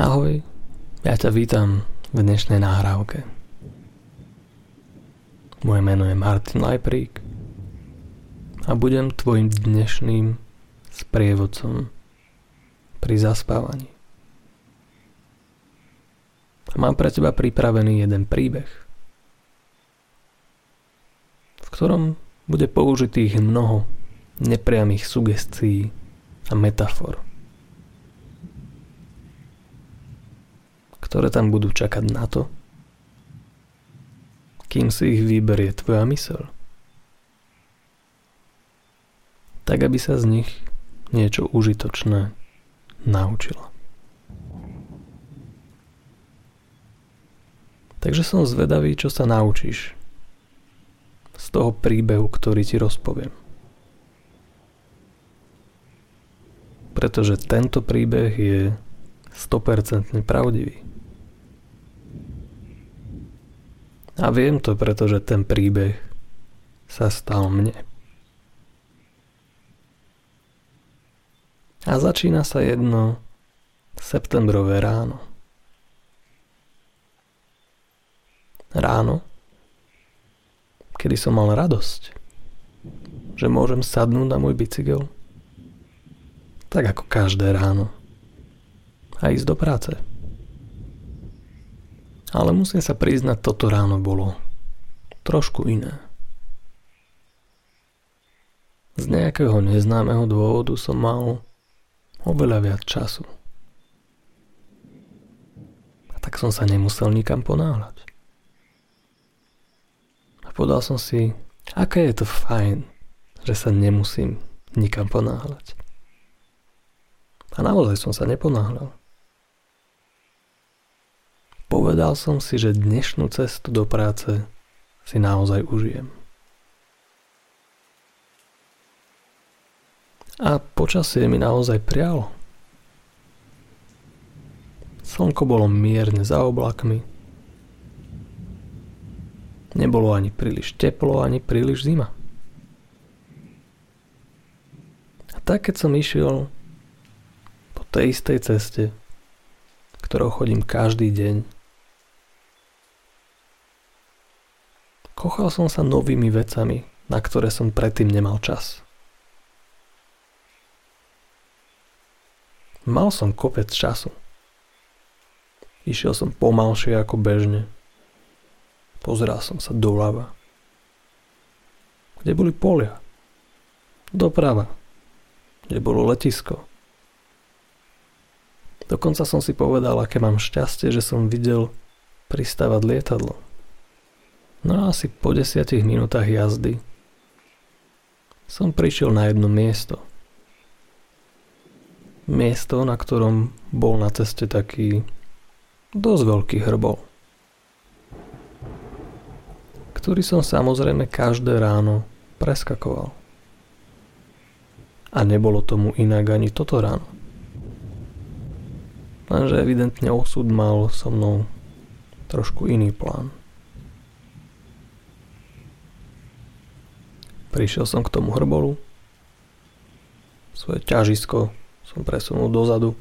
Ahoj, ja ťa vítam v dnešnej nahrávke. Moje meno je Martin Lajprík a budem tvojim dnešným sprievodcom pri zaspávaní. A mám pre teba pripravený jeden príbeh, v ktorom bude použitých mnoho nepriamých sugestií a metafor. Ktoré tam budú čakať na to, kým si ich vyberie tvoja mysel. Tak, aby sa z nich niečo užitočné naučila. Takže som zvedavý, čo sa naučíš z toho príbehu, ktorý ti rozpoviem. Pretože tento príbeh je 100% pravdivý. A viem to, pretože ten príbeh sa stal mne. A začína sa jedno septembrové ráno. Ráno, kedy som mal radosť, že môžem sadnúť na môj bicykel, tak ako každé ráno, a ísť do práce. Ale musím sa priznať, toto ráno bolo trošku iné. Z nejakého neznámeho dôvodu som mal oveľa viac času. A tak som sa nemusel nikam ponáhľať. A povedal som si, aké je to fajn, že sa nemusím nikam ponáhľať. A naozaj som sa neponáhľal. Povedal som si, že dnešnú cestu do práce si naozaj užijem. A počasie mi naozaj prialo. Slnko bolo mierne za oblakmi. Nebolo ani príliš teplo, ani príliš zima. A tak, keď som išiel po tej istej ceste, ktorou chodím každý deň, Kochal som sa novými vecami, na ktoré som predtým nemal čas. Mal som kopec času. Išiel som pomalšie ako bežne. Pozeral som sa doľava. Kde boli polia? Doprava. Kde bolo letisko? Dokonca som si povedal, aké mám šťastie, že som videl pristávať lietadlo. No asi po desiatich minútach jazdy som prišiel na jedno miesto. Miesto, na ktorom bol na ceste taký dosť veľký hrbol, ktorý som samozrejme každé ráno preskakoval. A nebolo tomu inak ani toto ráno. Lenže evidentne osud mal so mnou trošku iný plán. Prišiel som k tomu hrbolu. Svoje ťažisko som presunul dozadu.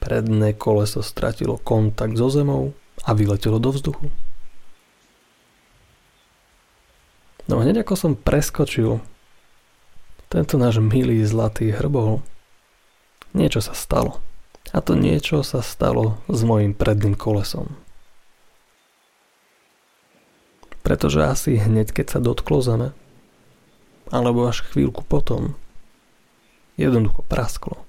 Predné koleso stratilo kontakt so zemou a vyletelo do vzduchu. No hneď ako som preskočil tento náš milý zlatý hrbol, niečo sa stalo. A to niečo sa stalo s mojim predným kolesom pretože asi hneď keď sa dotklo zeme, alebo až chvíľku potom, jednoducho prasklo.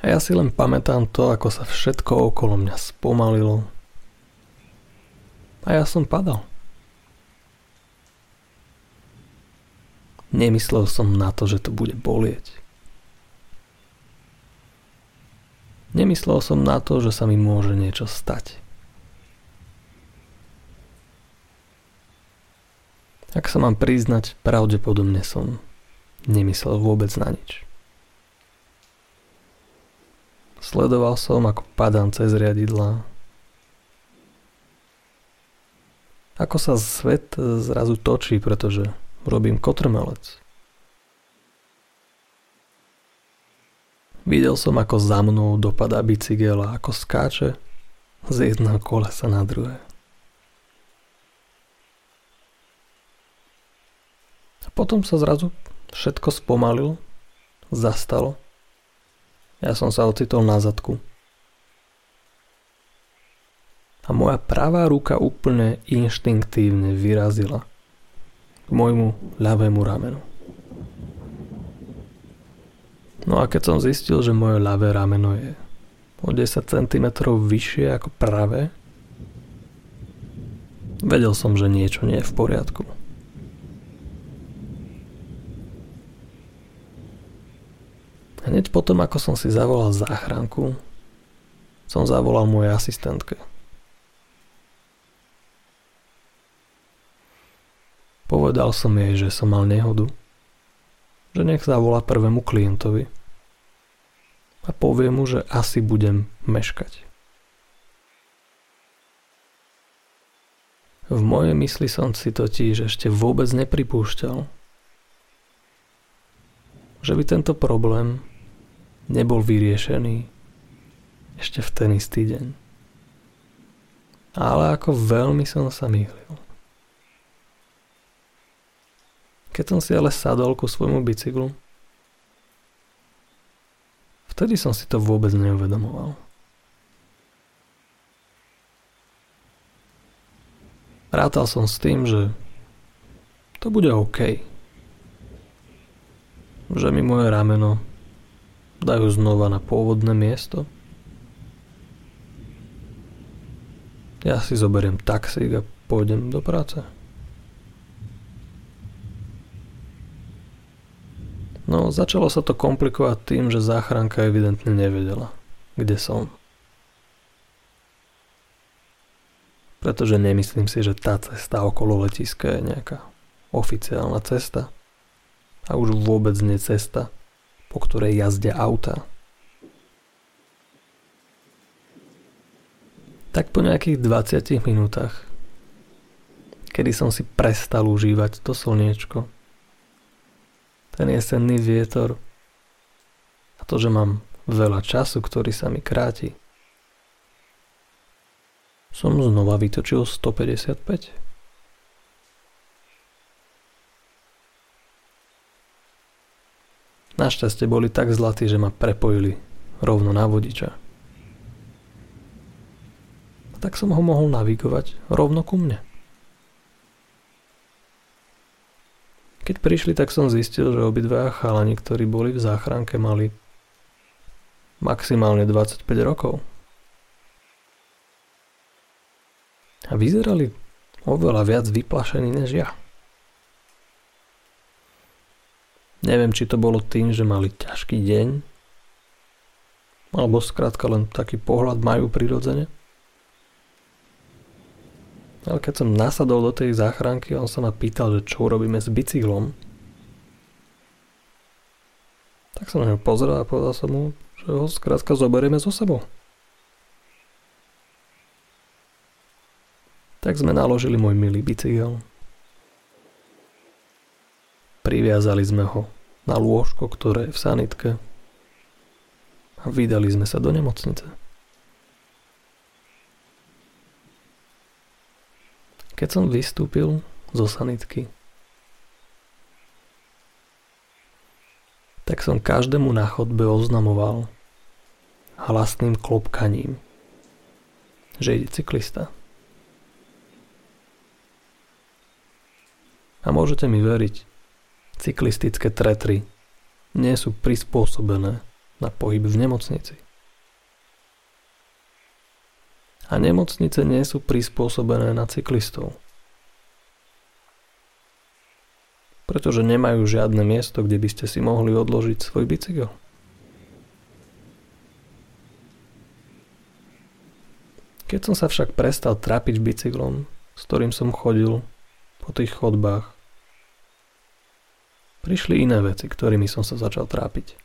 A ja si len pamätám to, ako sa všetko okolo mňa spomalilo. A ja som padal. Nemyslel som na to, že to bude bolieť. Nemyslel som na to, že sa mi môže niečo stať. Ak sa mám priznať, pravdepodobne som nemyslel vôbec na nič. Sledoval som, ako padám cez riadidla. Ako sa svet zrazu točí, pretože robím kotrmelec. Videl som, ako za mnou dopadá bicykel a ako skáče z jedného kolesa na druhé. Potom sa zrazu všetko spomalilo, zastalo. Ja som sa ocitol na zadku. A moja pravá ruka úplne inštinktívne vyrazila k môjmu ľavému ramenu. No a keď som zistil, že moje ľavé rameno je o 10 cm vyššie ako pravé, vedel som, že niečo nie je v poriadku. Hneď potom, ako som si zavolal záchranku, som zavolal mojej asistentke. Povedal som jej, že som mal nehodu, že nech zavolá prvému klientovi a povie mu, že asi budem meškať. V mojej mysli som si totiž ešte vôbec nepripúšťal, že by tento problém nebol vyriešený ešte v ten istý deň. Ale ako veľmi som sa mýlil. Keď som si ale sadol ku svojmu bicyklu, Vtedy som si to vôbec neuvedomoval. Rátal som s tým, že to bude OK. Že mi moje rameno dajú znova na pôvodné miesto. Ja si zoberiem taxík a pôjdem do práce. No, začalo sa to komplikovať tým, že záchranka evidentne nevedela, kde som. Pretože nemyslím si, že tá cesta okolo letiska je nejaká oficiálna cesta. A už vôbec nie cesta, po ktorej jazdia auta. Tak po nejakých 20 minútach, kedy som si prestal užívať to slniečko, ten jesenný vietor a to, že mám veľa času, ktorý sa mi kráti. Som znova vytočil 155. Našťastie boli tak zlatí, že ma prepojili rovno na vodiča. A tak som ho mohol navigovať rovno ku mne. Keď prišli, tak som zistil, že obidva chalani, ktorí boli v záchranke, mali maximálne 25 rokov. A vyzerali oveľa viac vyplašení než ja. Neviem, či to bolo tým, že mali ťažký deň, alebo skrátka len taký pohľad majú prirodzene. Ale keď som nasadol do tej záchranky, on sa ma pýtal, že čo urobíme s bicyklom. Tak som na ňo pozrel a povedal som mu, že ho skrátka zoberieme so sebou. Tak sme naložili môj milý bicykel. Priviazali sme ho na lôžko, ktoré je v sanitke a vydali sme sa do nemocnice. Keď som vystúpil zo sanitky, tak som každému na chodbe oznamoval hlasným klopkaním, že ide cyklista. A môžete mi veriť, cyklistické tretry nie sú prispôsobené na pohyb v nemocnici. a nemocnice nie sú prispôsobené na cyklistov. Pretože nemajú žiadne miesto, kde by ste si mohli odložiť svoj bicykel. Keď som sa však prestal trapiť bicyklom, s ktorým som chodil po tých chodbách, prišli iné veci, ktorými som sa začal trápiť.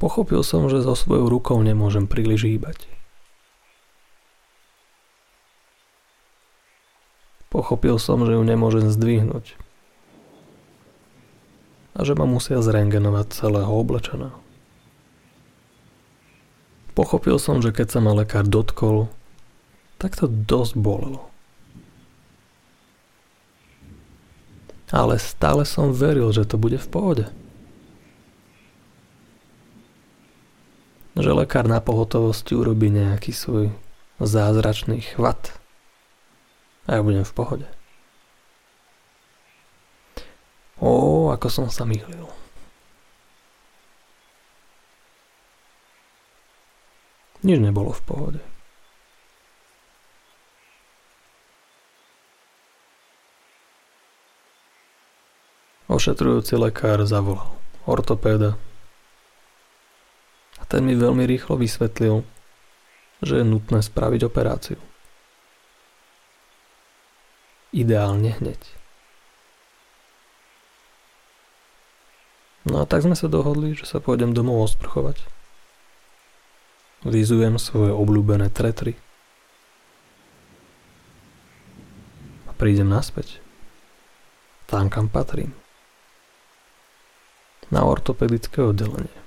Pochopil som, že so svojou rukou nemôžem príliš hýbať. Pochopil som, že ju nemôžem zdvihnúť. a že ma musia zrengenovať celého oblečeného. Pochopil som, že keď sa ma lekár dotkol, tak to dosť bolelo. Ale stále som veril, že to bude v pohode. Že lekár na pohotovosti urobí nejaký svoj zázračný chvat a ja budem v pohode. Ó, ako som sa mýlil. Nič nebolo v pohode. Ošetrujúci lekár zavolal ortopéda a ten mi veľmi rýchlo vysvetlil, že je nutné spraviť operáciu. Ideálne hneď. No a tak sme sa dohodli, že sa pôjdem domov osprchovať. Vyzujem svoje obľúbené tretry. A prídem naspäť. Tam, kam patrím. Na ortopedické oddelenie.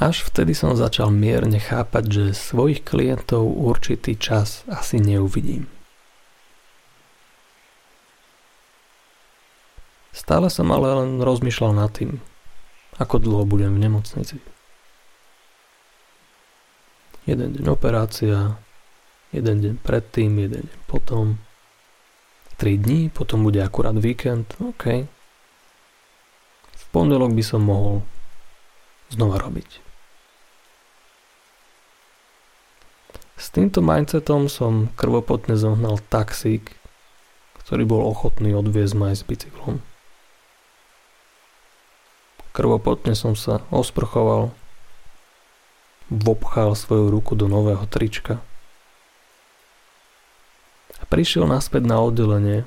Až vtedy som začal mierne chápať, že svojich klientov určitý čas asi neuvidím. Stále som ale len rozmýšľal nad tým, ako dlho budem v nemocnici. Jeden deň operácia, jeden deň predtým, jeden deň potom, tri dní, potom bude akurát víkend, OK. V pondelok by som mohol znova robiť. S týmto mindsetom som krvopotne zohnal taxík, ktorý bol ochotný odviezť ma aj s bicyklom. Krvopotne som sa osprchoval, vopchal svoju ruku do nového trička a prišiel naspäť na oddelenie,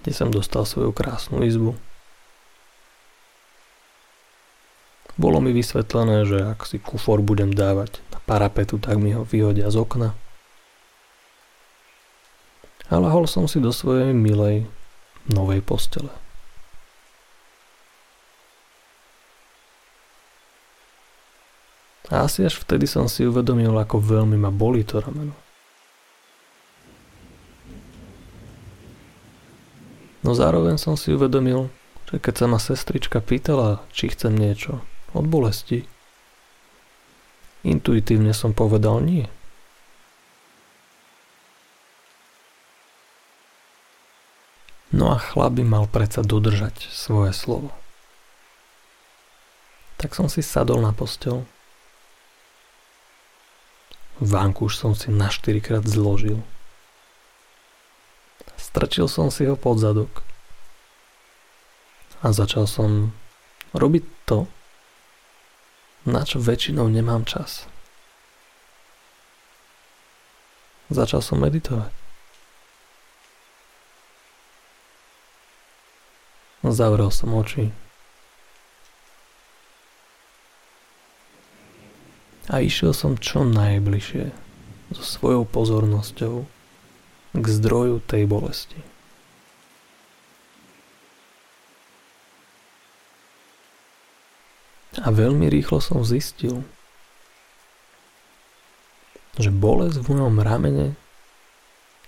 kde som dostal svoju krásnu izbu. Bolo mi vysvetlené, že ak si kufor budem dávať na parapetu, tak mi ho vyhodia z okna. A lahol som si do svojej milej novej postele. A asi až vtedy som si uvedomil, ako veľmi ma bolí to rameno. No zároveň som si uvedomil, že keď sa ma sestrička pýtala, či chcem niečo, od bolesti. Intuitívne som povedal nie. No a chlap by mal predsa dodržať svoje slovo. Tak som si sadol na postel. Už som si na 4 krát zložil. Strčil som si ho pod zadok. A začal som robiť to, na čo väčšinou nemám čas. Začal som meditovať. Zavrel som oči. A išiel som čo najbližšie so svojou pozornosťou k zdroju tej bolesti. A veľmi rýchlo som zistil, že bolesť v mojom ramene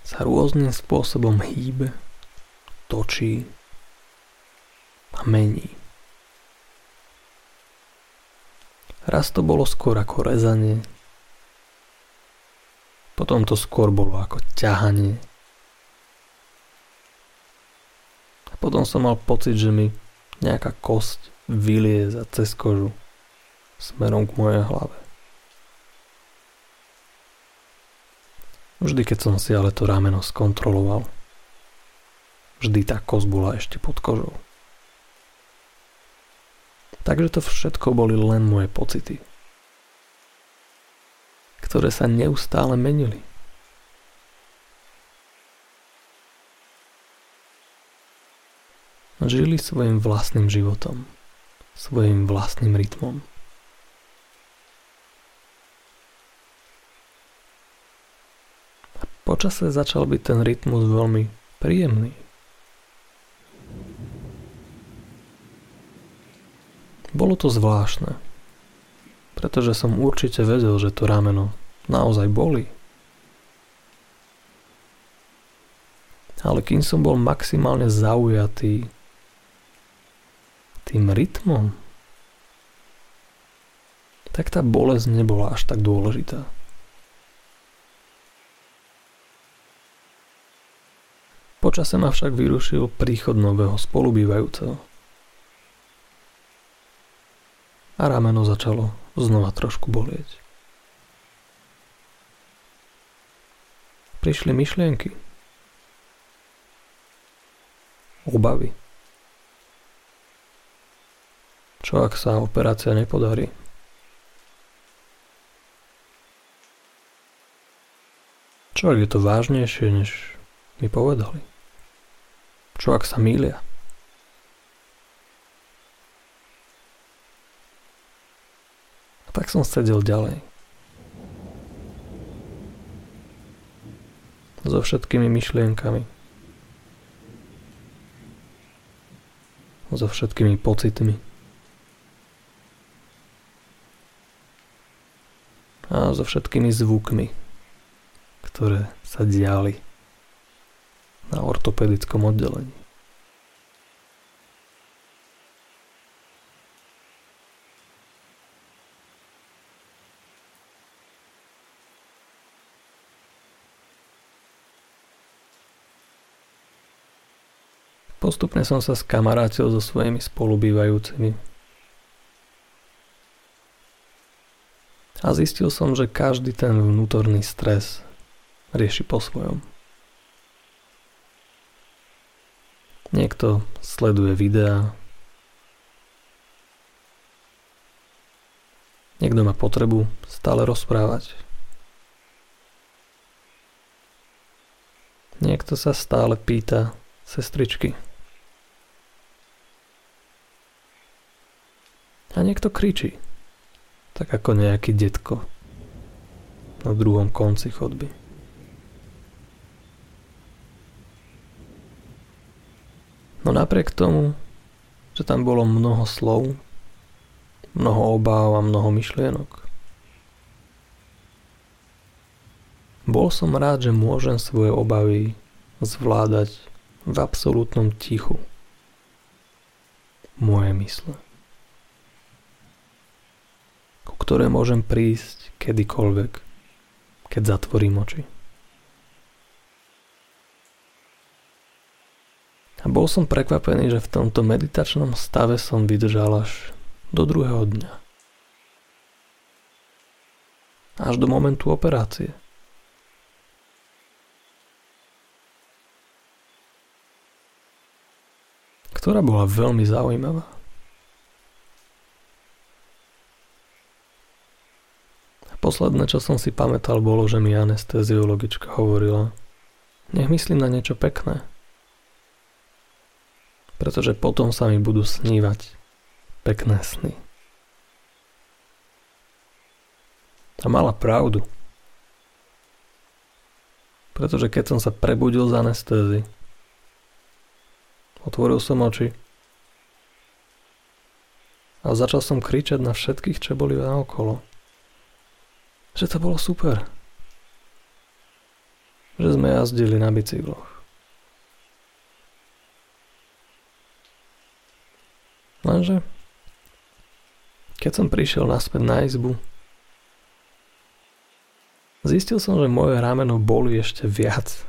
sa rôznym spôsobom hýbe, točí a mení. Raz to bolo skôr ako rezanie, potom to skôr bolo ako ťahanie. A potom som mal pocit, že mi nejaká kosť vylieza cez kožu smerom k mojej hlave. Vždy, keď som si ale to rameno skontroloval, vždy tá kosť bola ešte pod kožou. Takže to všetko boli len moje pocity, ktoré sa neustále menili. Žili svojim vlastným životom, svojim vlastným rytmom. počase začal byť ten rytmus veľmi príjemný. Bolo to zvláštne, pretože som určite vedel, že to rameno naozaj boli. Ale kým som bol maximálne zaujatý tým rytmom, tak tá bolesť nebola až tak dôležitá. Počase ma však vyrušil príchod nového spolubývajúceho. A rameno začalo znova trošku bolieť. Prišli myšlienky. Obavy. Čo ak sa operácia nepodarí? Čo ak je to vážnejšie, než mi povedali? Čo ak sa mýlia? Tak som sedel ďalej. So všetkými myšlienkami. So všetkými pocitmi. A so všetkými zvukmi ktoré sa diali na ortopedickom oddelení. Postupne som sa skamarátil so svojimi spolubývajúcimi. A zistil som, že každý ten vnútorný stres rieši po svojom. Niekto sleduje videá, niekto má potrebu stále rozprávať. Niekto sa stále pýta sestričky. A niekto kričí, tak ako nejaký detko na druhom konci chodby. No napriek tomu, že tam bolo mnoho slov, mnoho obáv a mnoho myšlienok. Bol som rád, že môžem svoje obavy zvládať v absolútnom tichu. Moje mysle. Ktoré môžem prísť kedykoľvek, keď zatvorím oči. A bol som prekvapený, že v tomto meditačnom stave som vydržal až do druhého dňa. Až do momentu operácie. Ktorá bola veľmi zaujímavá. Posledné, čo som si pamätal, bolo, že mi anesteziologička hovorila, nech myslím na niečo pekné pretože potom sa mi budú snívať pekné sny. A mala pravdu. Pretože keď som sa prebudil z anestézy, otvoril som oči a začal som kričať na všetkých, čo boli okolo. Že to bolo super. Že sme jazdili na bicykloch. Lenže keď som prišiel naspäť na izbu, zistil som, že moje rameno boli ešte viac,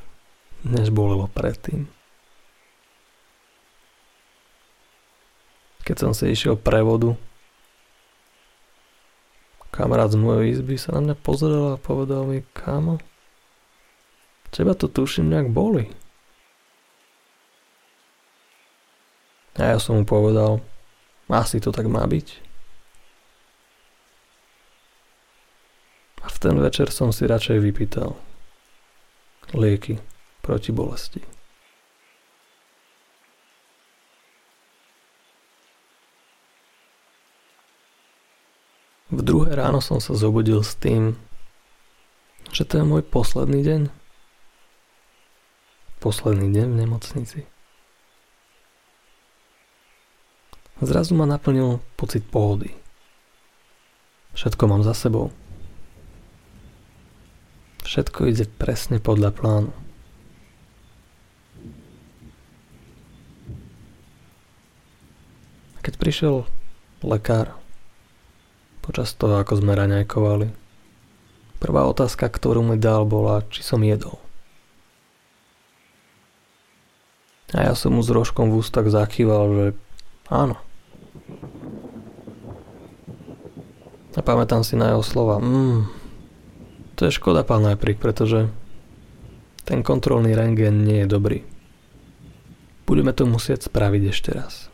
než bolelo predtým. Keď som si išiel prevodu, kamarát z mojej izby sa na mňa pozrel a povedal mi, kámo, teba to tuším nejak boli. A ja som mu povedal, asi to tak má byť. A v ten večer som si radšej vypýtal lieky proti bolesti. V druhé ráno som sa zobudil s tým, že to je môj posledný deň posledný deň v nemocnici. Zrazu ma naplnil pocit pohody. Všetko mám za sebou. Všetko ide presne podľa plánu. Keď prišiel lekár, počas toho, ako sme raňajkovali, prvá otázka, ktorú mi dal, bola, či som jedol. A ja som mu s rožkom v ústach zakýval, že áno. A pamätám si na jeho slova. Mm, to je škoda, pán Najprik, pretože ten kontrolný rengen nie je dobrý. Budeme to musieť spraviť ešte raz.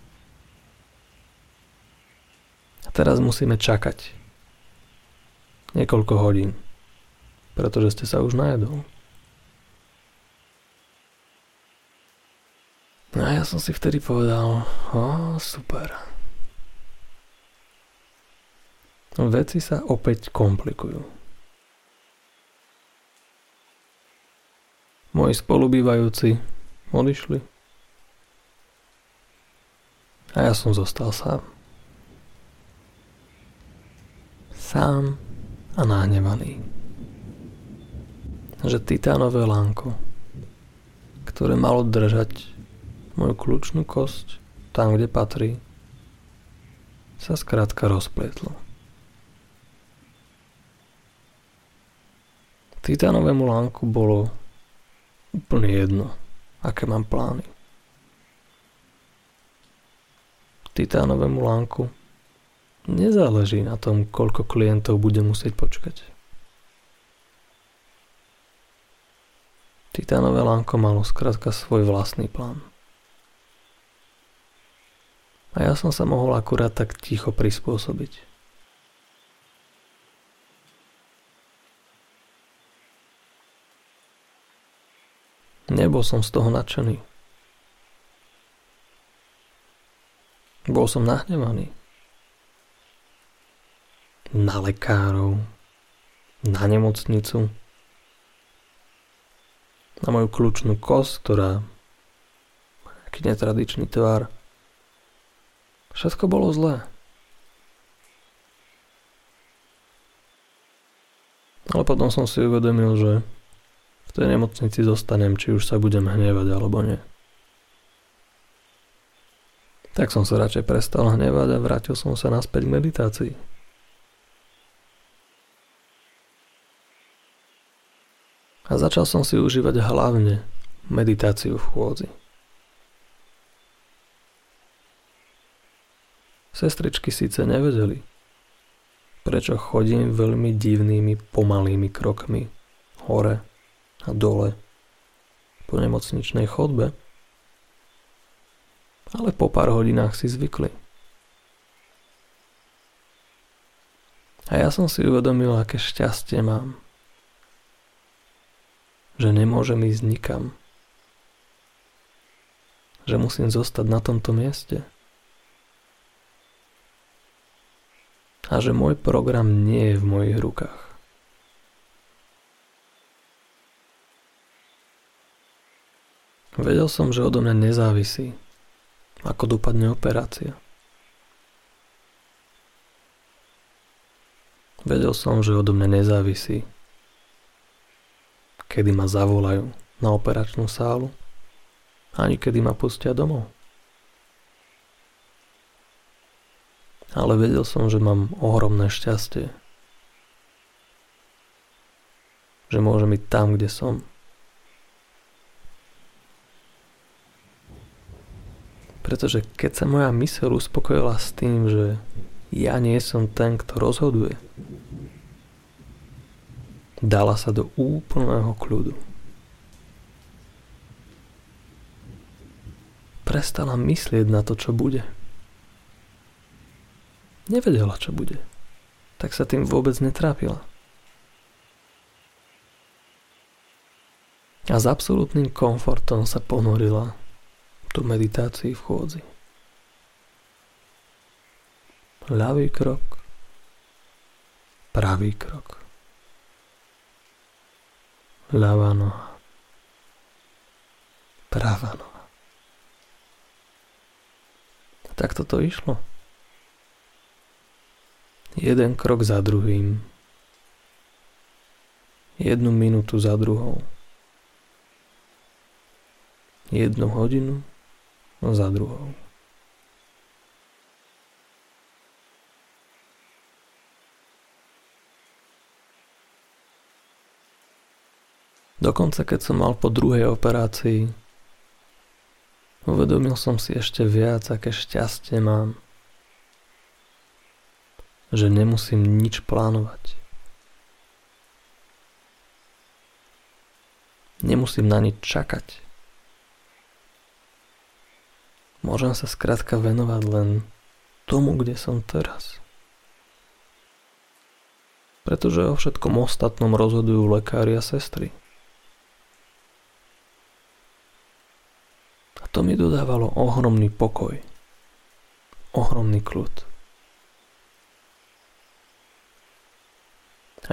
A teraz musíme čakať. Niekoľko hodín. Pretože ste sa už najedol. No a ja som si vtedy povedal, o, super. veci sa opäť komplikujú. Moji spolubývajúci odišli a ja som zostal sám. Sám a nahnevaný. Že titánové lánko, ktoré malo držať moju kľúčnú kosť tam, kde patrí, sa skrátka rozplietlo. Titánovému lánku bolo úplne jedno, aké mám plány. Titánovému lánku nezáleží na tom, koľko klientov bude musieť počkať. Titánové lánko malo skrátka svoj vlastný plán. A ja som sa mohol akurát tak ticho prispôsobiť. Nebol som z toho nadšený. Bol som nahnevaný. Na lekárov, na nemocnicu, na moju kľúčnú kosť, ktorá aký netradičný tvár. Všetko bolo zlé. Ale potom som si uvedomil, že v tej nemocnici zostanem, či už sa budem hnevať alebo nie. Tak som sa radšej prestal hnevať a vrátil som sa naspäť k meditácii. A začal som si užívať hlavne meditáciu v chôdzi. Sestričky síce nevedeli, prečo chodím veľmi divnými pomalými krokmi hore a dole po nemocničnej chodbe. Ale po pár hodinách si zvykli. A ja som si uvedomil, aké šťastie mám. Že nemôžem ísť nikam. Že musím zostať na tomto mieste. A že môj program nie je v mojich rukách. Vedel som, že odo mňa nezávisí, ako dopadne operácia. Vedel som, že odo mňa nezávisí, kedy ma zavolajú na operačnú sálu, ani kedy ma pustia domov. Ale vedel som, že mám ohromné šťastie. Že môžem byť tam, kde som. Pretože keď sa moja myseľ uspokojila s tým, že ja nie som ten, kto rozhoduje, dala sa do úplného kľudu. Prestala myslieť na to, čo bude. Nevedela, čo bude. Tak sa tým vôbec netrápila. A s absolútnym komfortom sa ponorila do meditácii v chôdzi. Ľavý krok, pravý krok, ľavá noha, pravá noha. A tak toto išlo. Jeden krok za druhým. Jednu minútu za druhou. Jednu hodinu za druhou. Dokonca keď som mal po druhej operácii, uvedomil som si ešte viac, aké šťastie mám. Že nemusím nič plánovať. Nemusím na nič čakať. Môžem sa skrátka venovať len tomu, kde som teraz. Pretože o všetkom ostatnom rozhodujú lekári a sestry. to mi dodávalo ohromný pokoj, ohromný kľud.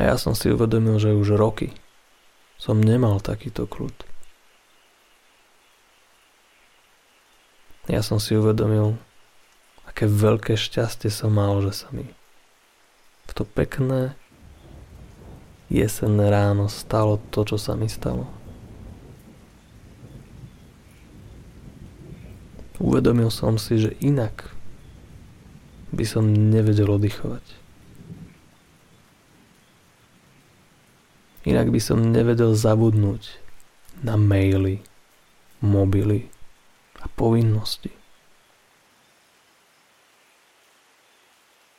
A ja som si uvedomil, že už roky som nemal takýto kľud. Ja som si uvedomil, aké veľké šťastie som mal, že sa mi v to pekné jesenné ráno stalo to, čo sa mi stalo. Uvedomil som si, že inak by som nevedel oddychovať. Inak by som nevedel zabudnúť na maily, mobily a povinnosti.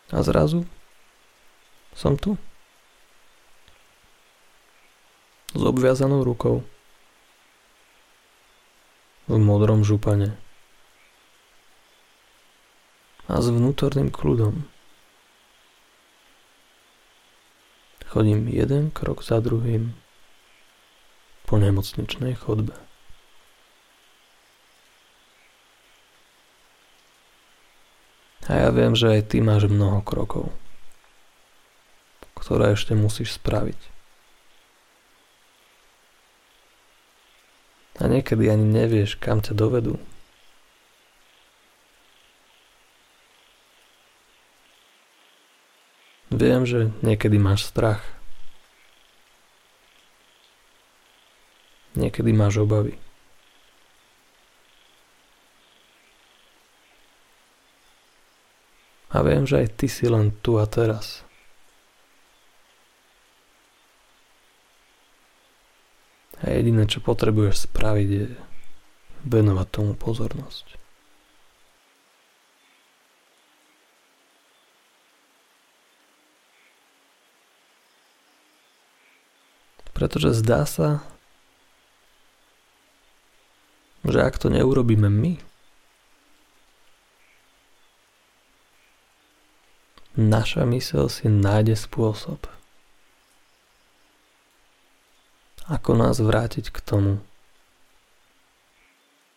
A zrazu som tu. S obviazanou rukou. V modrom župane a s vnútorným kľudom. Chodím jeden krok za druhým po nemocničnej chodbe. A ja viem, že aj ty máš mnoho krokov, ktoré ešte musíš spraviť. A niekedy ani nevieš, kam ťa dovedú. Viem, že niekedy máš strach. Niekedy máš obavy. A viem, že aj ty si len tu a teraz. A jediné, čo potrebuješ spraviť, je venovať tomu pozornosť. Pretože zdá sa, že ak to neurobíme my, naša mysel si nájde spôsob, ako nás vrátiť k tomu,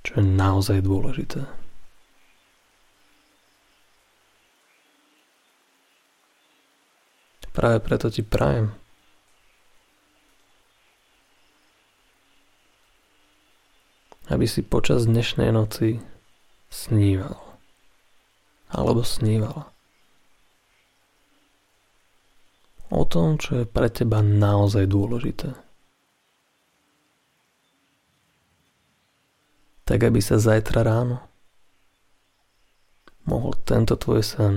čo je naozaj dôležité. Práve preto ti prajem, aby si počas dnešnej noci sníval. Alebo snívala. O tom, čo je pre teba naozaj dôležité. Tak, aby sa zajtra ráno mohol tento tvoj sen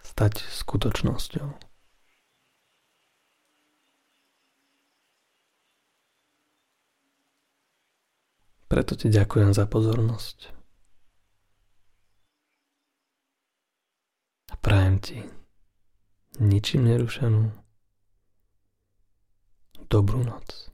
stať skutočnosťou. Preto ti ďakujem za pozornosť. A prajem ti ničím nerušenú dobrú noc.